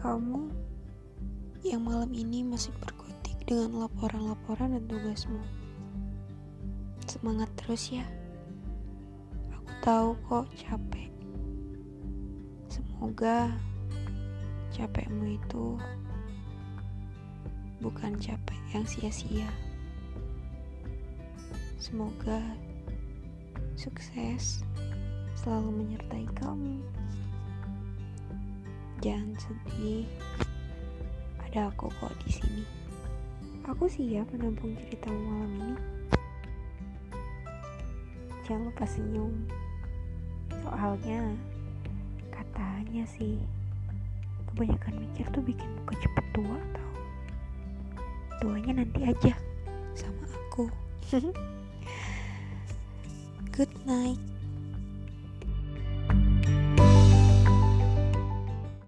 kamu yang malam ini masih berkutik dengan laporan-laporan dan tugasmu. Semangat terus ya. Aku tahu kok capek. Semoga capekmu itu bukan capek yang sia-sia. Semoga sukses selalu menyertai kamu. Jangan sedih. Ada aku kok di sini. Aku siap menampung ceritamu malam ini. Jangan lupa senyum. Soalnya katanya sih kebanyakan mikir tuh bikin muka cepet tua tau. Tuanya nanti aja sama aku. Good night.